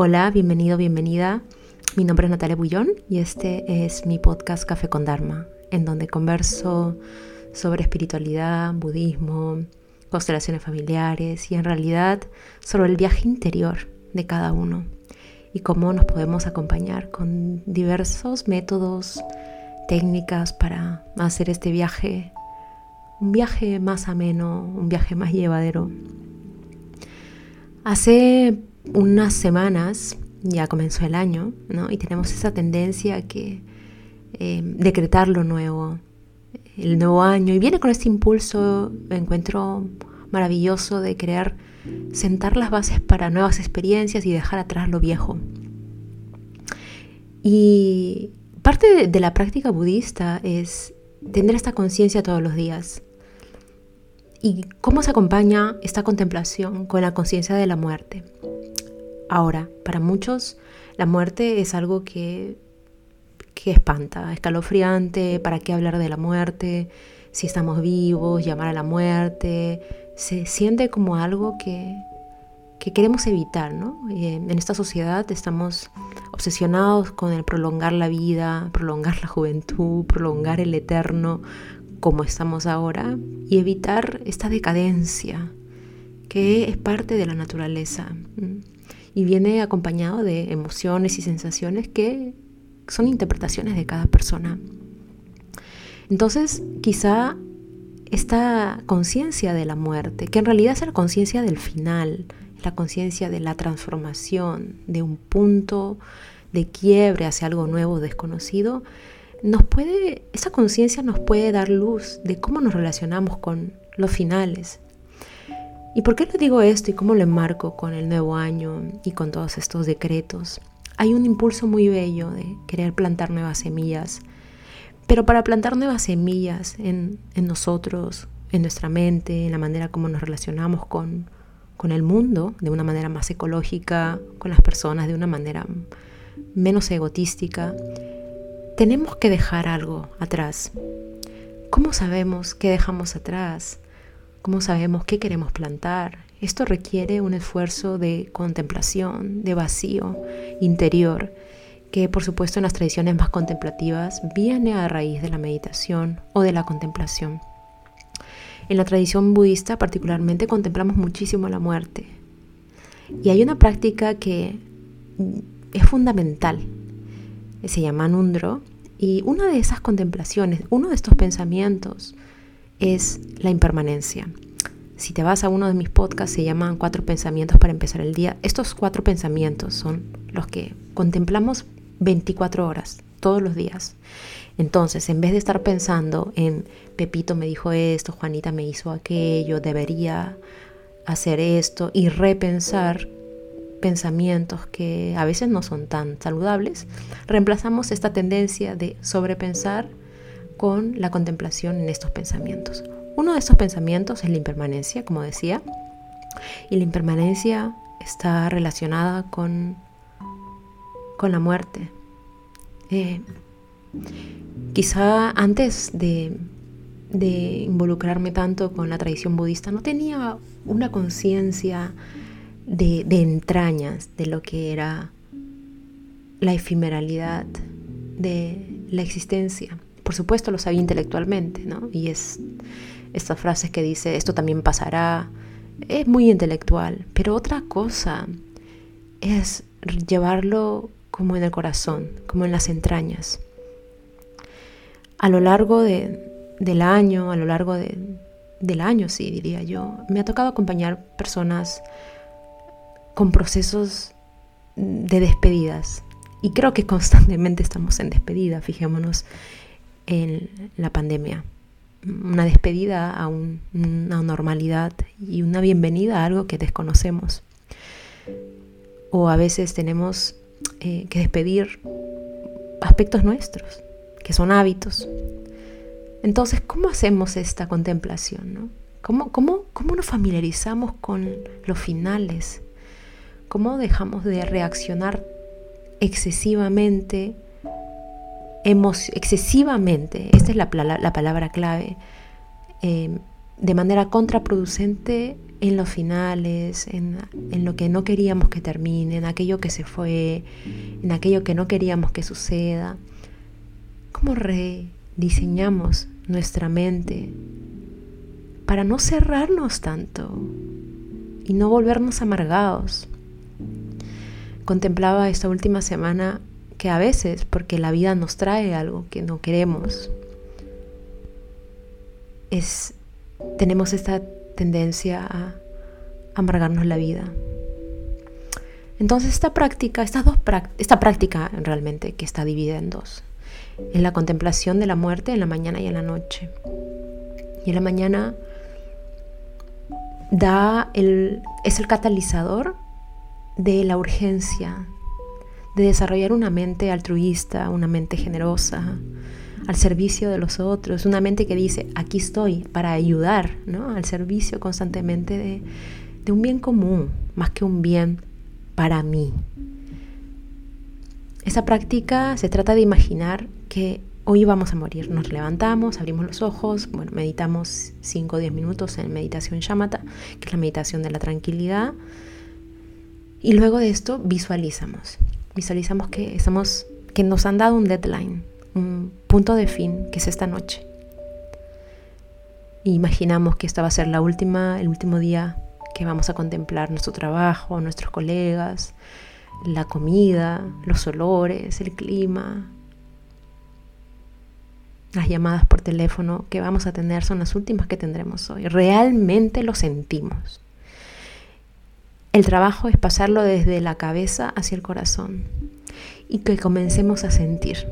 Hola, bienvenido, bienvenida. Mi nombre es Natalia Bullón y este es mi podcast Café con Dharma, en donde converso sobre espiritualidad, budismo, constelaciones familiares y en realidad sobre el viaje interior de cada uno y cómo nos podemos acompañar con diversos métodos, técnicas para hacer este viaje un viaje más ameno, un viaje más llevadero. Hace unas semanas ya comenzó el año, ¿no? Y tenemos esa tendencia a que eh, decretar lo nuevo, el nuevo año, y viene con este impulso, encuentro maravilloso de querer sentar las bases para nuevas experiencias y dejar atrás lo viejo. Y parte de la práctica budista es tener esta conciencia todos los días. ¿Y cómo se acompaña esta contemplación con la conciencia de la muerte? Ahora, para muchos la muerte es algo que, que espanta, escalofriante, ¿para qué hablar de la muerte? Si estamos vivos, llamar a la muerte, se siente como algo que, que queremos evitar, ¿no? En esta sociedad estamos obsesionados con el prolongar la vida, prolongar la juventud, prolongar el eterno como estamos ahora y evitar esta decadencia que es parte de la naturaleza y viene acompañado de emociones y sensaciones que son interpretaciones de cada persona. Entonces, quizá esta conciencia de la muerte, que en realidad es la conciencia del final, la conciencia de la transformación, de un punto de quiebre hacia algo nuevo, desconocido, nos puede, esa conciencia nos puede dar luz de cómo nos relacionamos con los finales, ¿Y por qué le digo esto y cómo lo enmarco con el nuevo año y con todos estos decretos? Hay un impulso muy bello de querer plantar nuevas semillas, pero para plantar nuevas semillas en, nosotros, en nuestra mente, en la manera como nos relacionamos con, con el mundo, de una manera más ecológica, con las personas, de una manera menos egotística, tenemos que dejar algo atrás. ¿Cómo sabemos qué dejamos atrás? ¿Cómo sabemos qué queremos plantar? Esto requiere un esfuerzo de contemplación, de vacío interior, que por supuesto en las tradiciones más contemplativas viene a raíz de la meditación o de la contemplación. En la tradición budista particularmente contemplamos muchísimo la muerte. Y hay una práctica que es fundamental, se llama Nundro, y una de esas contemplaciones, uno de estos pensamientos, es la impermanencia. Si te vas a uno de mis podcasts, se llaman cuatro pensamientos para empezar el día. Estos cuatro pensamientos son los que contemplamos 24 horas, todos los días. Entonces, en vez de estar pensando en Pepito me dijo esto, Juanita me hizo aquello, debería hacer esto y repensar pensamientos que a veces no son tan saludables, reemplazamos esta tendencia de sobrepensar con la contemplación en estos pensamientos. Uno de estos pensamientos es la impermanencia, como decía, y la impermanencia está relacionada con, con la muerte. Eh, quizá antes de, involucrarme tanto con la tradición budista no tenía una conciencia de, de, entrañas de lo que era la efemeralidad de la existencia por supuesto lo sabía intelectualmente, ¿no? Y es estas frases que dice, esto también pasará, es muy intelectual, pero otra cosa es llevarlo como en el corazón, como en las entrañas. A lo largo del año, a lo largo del año, sí, diría yo, me ha tocado acompañar personas con procesos de despedidas. Y creo que constantemente estamos en despedida, fijémonos en la pandemia. Una despedida a una normalidad y una bienvenida a algo que desconocemos. O a veces tenemos eh, que despedir aspectos nuestros, que son hábitos. Entonces, ¿cómo hacemos esta contemplación? No? ¿Cómo, cómo, cómo nos familiarizamos con los finales? ¿Cómo dejamos de reaccionar excesivamente excesivamente, esta es la, la palabra clave, em, de manera contraproducente en los finales, en, en, lo que no queríamos que termine, en aquello que se fue, en aquello que no queríamos que suceda. ¿Cómo rediseñamos nuestra mente para no cerrarnos tanto y no volvernos amargados? Contemplaba esta última semana que a veces, porque la vida nos trae algo que no queremos, es, tenemos esta tendencia a amargarnos la vida. Entonces esta práctica, estas dos esta práctica realmente que está dividida en dos, es la contemplación de la muerte en la mañana y en la noche. Y en la mañana da el, es el catalizador de la urgencia de desarrollar una mente altruista, una mente generosa, al servicio de los otros, una mente que dice, aquí estoy para ayudar, ¿no? al servicio constantemente de, un bien común, más que un bien para mí. Esa práctica se trata de imaginar que hoy vamos a morir. Nos levantamos, abrimos los ojos, bueno, meditamos 5 o 10 minutos en meditación shamatha, que es la meditación de la tranquilidad. Y luego de esto visualizamos. Visualizamos que estamos que nos han dado un deadline, un punto de fin, que es esta noche. imaginamos que esta va a ser la última, el último día que vamos a contemplar nuestro trabajo, nuestros colegas, la comida, los olores, el clima, las llamadas por teléfono que vamos a tener son las últimas que tendremos hoy. Realmente lo sentimos. El trabajo es pasarlo desde la cabeza hacia el corazón y que comencemos a sentir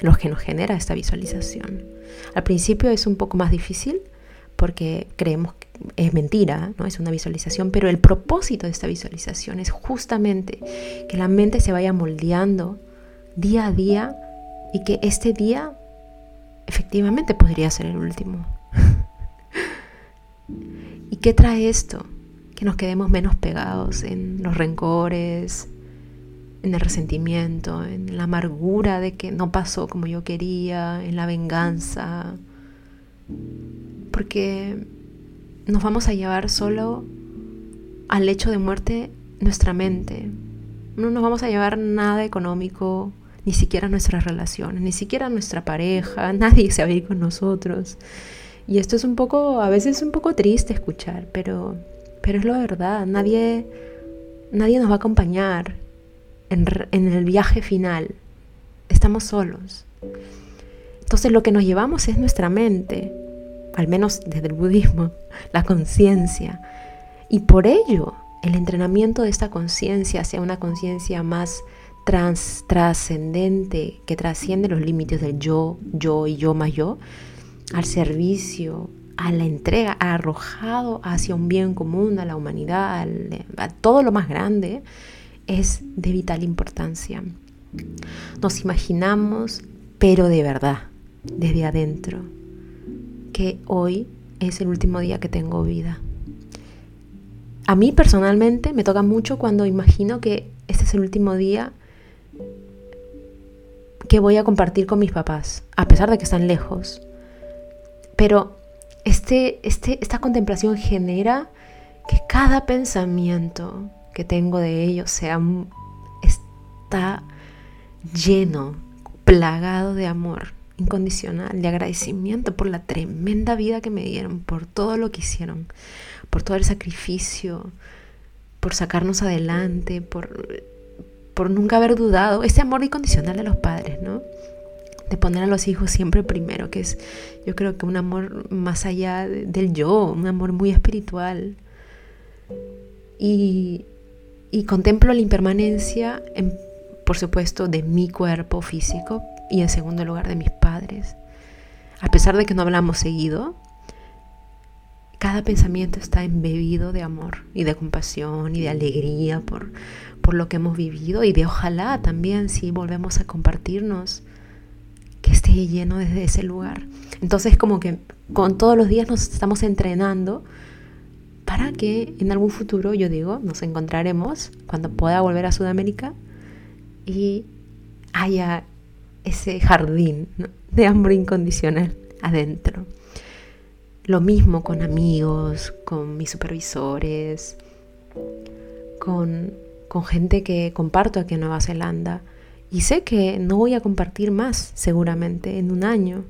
lo que nos genera esta visualización. Al principio es un poco más difícil porque creemos que es mentira, ¿no? es una visualización, pero el propósito de esta visualización es justamente que la mente se vaya moldeando día a día y que este día efectivamente podría ser el último. ¿Y qué trae esto? Que nos quedemos menos pegados en los rencores, en el resentimiento, en la amargura de que no pasó como yo quería, en la venganza, porque nos vamos a llevar solo al hecho de muerte nuestra mente. No nos vamos a llevar nada económico, ni siquiera nuestras relaciones, ni siquiera nuestra pareja, nadie se va a ir con nosotros. Y esto es un poco, a veces es un poco triste escuchar, pero, pero es la verdad, nadie, nadie nos va a acompañar en, el viaje final. Estamos solos. Entonces lo que nos llevamos es nuestra mente, al menos desde el budismo, la conciencia. Y por ello, el entrenamiento de esta conciencia hacia una conciencia más trascendente, que trasciende los límites del yo, yo y yo más yo, al servicio, a la entrega, arrojado hacia un bien común, a la humanidad, a todo lo más grande, es de vital importancia. Nos imaginamos, pero de verdad, desde adentro, que hoy es el último día que tengo vida. A mí personalmente me toca mucho cuando imagino que este es el último día que voy a compartir con mis papás, a pesar de que están lejos. Pero este, este, esta contemplación genera que cada pensamiento, que tengo de ellos sea, está lleno, plagado de amor incondicional, de agradecimiento por la tremenda vida que me dieron, por todo lo que hicieron, por todo el sacrificio, por sacarnos adelante, por, por nunca haber dudado, ese amor incondicional de los padres, ¿no? De poner a los hijos siempre primero, que es yo creo que un amor más allá del yo, un amor muy espiritual. Y, y contemplo la impermanencia, por supuesto, de mi cuerpo físico y en segundo lugar de mis padres. A pesar de que no hablamos seguido, cada pensamiento está embebido de amor y de compasión y de alegría por, por lo que hemos vivido y de ojalá también si volvemos a compartirnos que esté lleno desde ese lugar. Entonces como que con todos los días nos estamos entrenando para que en algún futuro, yo digo, nos encontraremos cuando pueda volver a Sudamérica y haya ese jardín de amor incondicional adentro. lo mismo con amigos, con mis supervisores, con, con gente que comparto aquí en Nueva Zelanda. Y sé que no voy a compartir más seguramente en un año,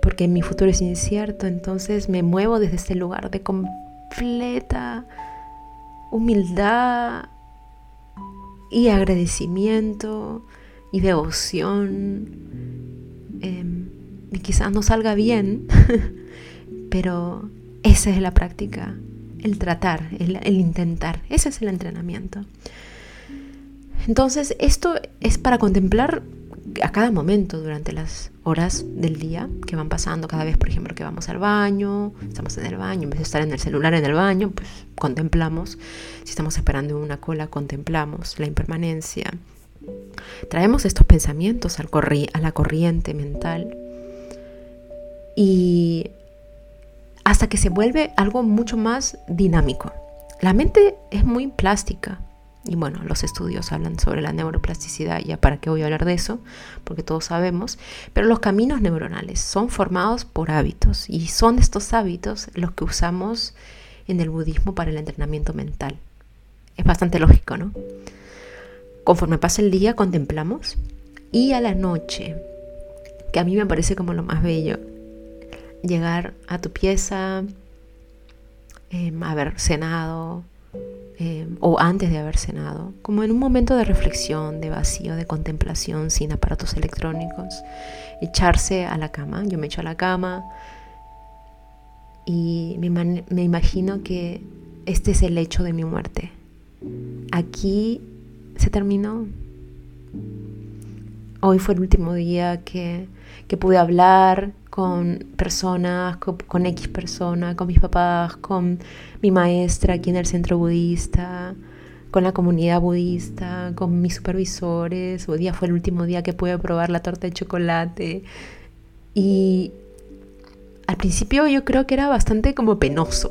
porque mi futuro es incierto, entonces me muevo desde este lugar de completa humildad y agradecimiento y devoción. Em, y quizás no salga bien, pero esa es la práctica, el tratar, el, el intentar, ese es el entrenamiento. Entonces, esto es para contemplar a cada momento durante las horas del día que van pasando, cada vez, por ejemplo, que vamos al baño, estamos en el baño, en vez de estar en el celular en el baño, pues contemplamos, si estamos esperando una cola, contemplamos la impermanencia. Traemos estos pensamientos al a la corriente mental y hasta que se vuelve algo mucho más dinámico. La mente es muy plástica, y bueno, los estudios hablan sobre la neuroplasticidad, ya para qué voy a hablar de eso, porque todos sabemos, pero los caminos neuronales son formados por hábitos y son estos hábitos los que usamos en el budismo para el entrenamiento mental. Es bastante lógico, ¿no? Conforme pasa el día contemplamos y a la noche, que a mí me parece como lo más bello, llegar a tu pieza, eh, haber cenado, eh, o antes de haber cenado, como en un momento de reflexión, de vacío, de contemplación, sin aparatos electrónicos, echarse a la cama. Yo me echo a la cama y me, me imagino que este es el hecho de mi muerte. Aquí se terminó. Hoy fue el último día que, que pude hablar, con personas, con, X persona, con mis papás, con mi maestra aquí en el centro budista, con la comunidad budista, con mis supervisores. Hoy día fue el último día que pude probar la torta de chocolate. Y al principio yo creo que era bastante como penoso.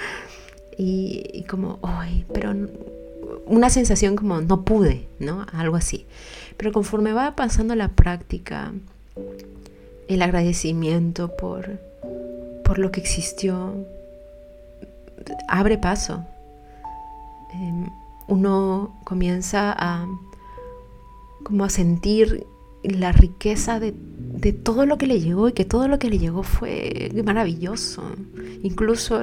y, como, ay, pero una sensación como no pude, ¿no? Algo así. Pero conforme va pasando la práctica, el agradecimiento por, por lo que existió abre paso. Em, uno comienza a como a sentir la riqueza de, de, todo lo que le llegó y que todo lo que le llegó fue maravilloso. Incluso,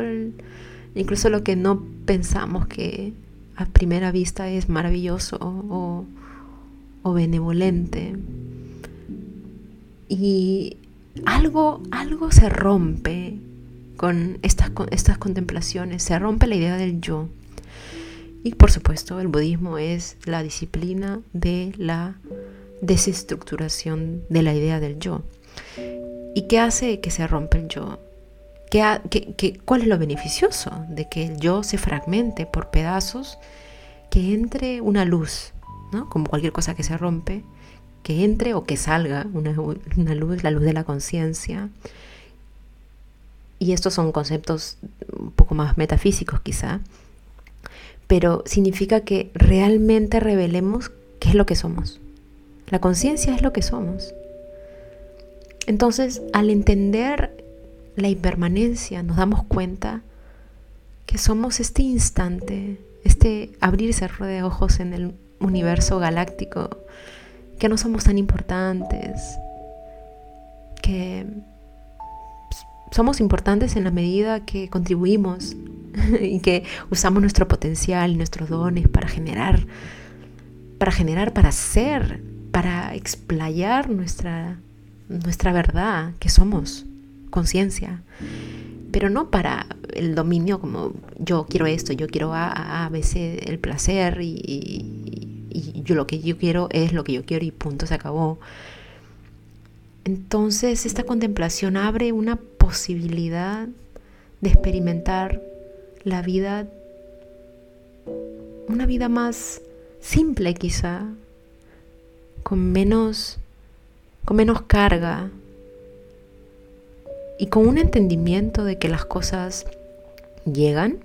incluso lo que no pensamos que a primera vista es maravilloso o, benevolente y algo, algo se rompe con estas, estas contemplaciones, se rompe la idea del yo. Y por supuesto, el budismo es la disciplina de la desestructuración de la idea del yo. ¿Y qué hace que se rompe el yo? ¿Qué, cuál es lo beneficioso de que el yo se fragmente por pedazos, que entre una luz, ¿no? como cualquier cosa que se rompe, que entre o que salga una, luz, la luz de la conciencia. Y estos son conceptos un poco más metafísicos quizá, pero significa que realmente revelemos qué es lo que somos. La conciencia es lo que somos. Entonces, al entender la impermanencia, nos damos cuenta que somos este instante, este abrir y de ojos en el universo galáctico que no somos tan importantes, que somos importantes en la medida que contribuimos y que usamos nuestro potencial y nuestros dones para generar, para generar, para ser, para explayar nuestra, nuestra verdad, que somos, conciencia. Pero no para el dominio como yo quiero esto, yo quiero A, A, C, el placer y, y yo lo que yo quiero es lo que yo quiero y punto, se acabó. Entonces esta contemplación abre una posibilidad de experimentar la vida, una vida más simple quizá, con menos, con menos carga y con un entendimiento de que las cosas llegan,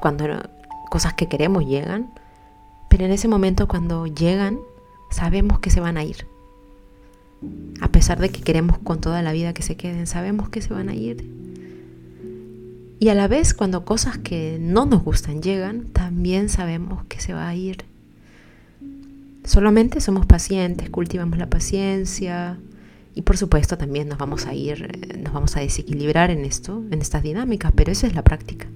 cuando cosas que queremos llegan, pero en ese momento cuando llegan, sabemos que se van a ir. A pesar de que queremos con toda la vida que se queden, sabemos que se van a ir. Y a la vez cuando cosas que no nos gustan llegan, también sabemos que se va a ir. Solamente somos pacientes, cultivamos la paciencia y por supuesto también nos vamos a ir, eh, nos vamos a desequilibrar en esto, en estas dinámicas, pero esa es la práctica.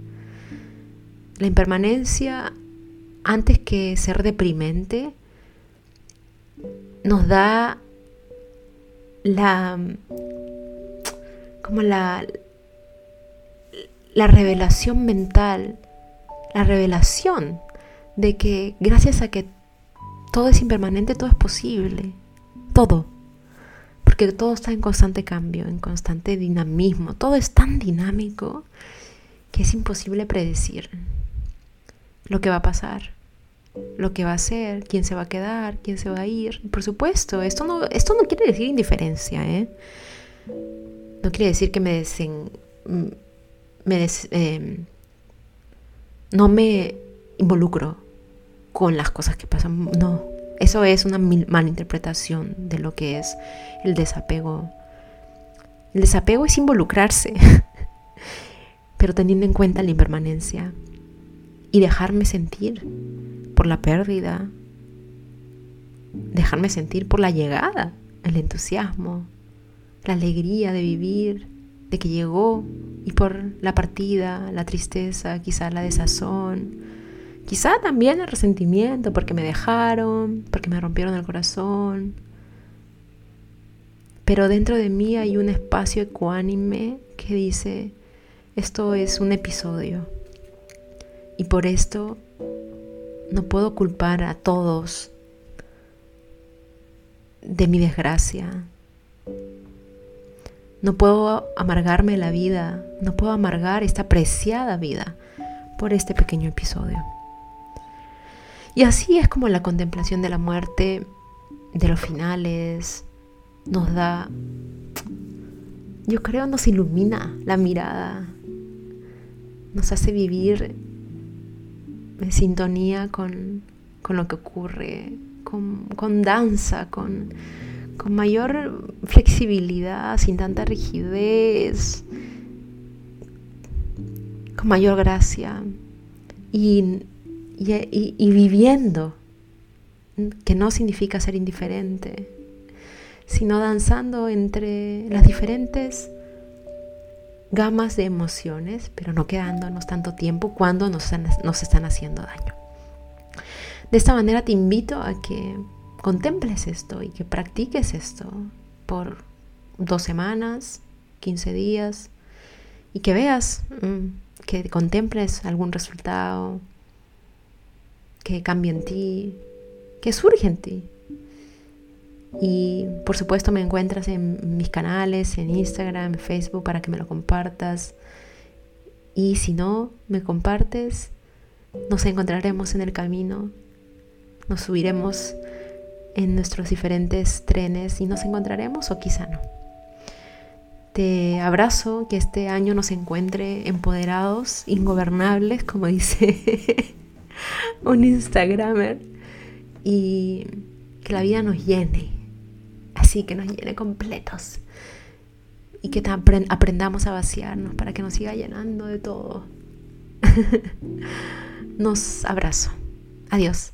La impermanencia, antes que ser deprimente, nos da la como la la revelación mental, la revelación de que gracias a que todo es impermanente, todo es posible, todo, porque todo está en constante cambio, en constante dinamismo, todo es tan dinámico que es imposible predecir lo que va a pasar, lo que va a ser, quién se va a quedar, quién se va a ir. por supuesto, esto no, esto no quiere decir indiferencia, ¿eh? No quiere decir que me desen, me em, no me involucro con las cosas que pasan. No, eso es una malinterpretación de lo que es el desapego. El desapego es involucrarse, pero teniendo en cuenta la impermanencia y dejarme sentir por la pérdida, dejarme sentir por la llegada, el entusiasmo, la alegría de vivir, de que llegó y por la partida, la tristeza, quizá la desazón, quizá también el resentimiento porque me dejaron, porque me rompieron el corazón. Pero dentro de mí hay un espacio ecuánime que dice, esto es un episodio. Y por esto no puedo culpar a todos de mi desgracia, no puedo amargarme la vida, no puedo amargar esta preciada vida por este pequeño episodio. Y así es como la contemplación de la muerte, de los finales, nos da, yo creo, nos ilumina la mirada, nos hace vivir en sintonía con, lo que ocurre, con, con danza, con con mayor flexibilidad, sin tanta rigidez, con mayor gracia. Y, viviendo, que no significa ser indiferente, sino danzando entre las diferentes gamas de emociones, pero no quedándonos tanto tiempo cuando nos, nos están haciendo daño. De esta manera te invito a que contemples esto y que practiques esto por dos semanas, 15 días y que veas, mm, que contemples algún resultado, que cambie en ti, que surge en ti. Y por supuesto me encuentras en mis canales, en Instagram, en Facebook, para que me lo compartas. Y si no me compartes, nos encontraremos en el camino, nos subiremos en nuestros diferentes trenes y nos encontraremos o quizá no. Te abrazo, que este año nos encuentre empoderados, ingobernables, como dice un Instagramer, y que la vida nos llene, así que nos llene completos y que aprendamos a vaciarnos para que nos siga llenando de todo. nos abrazo. Adiós.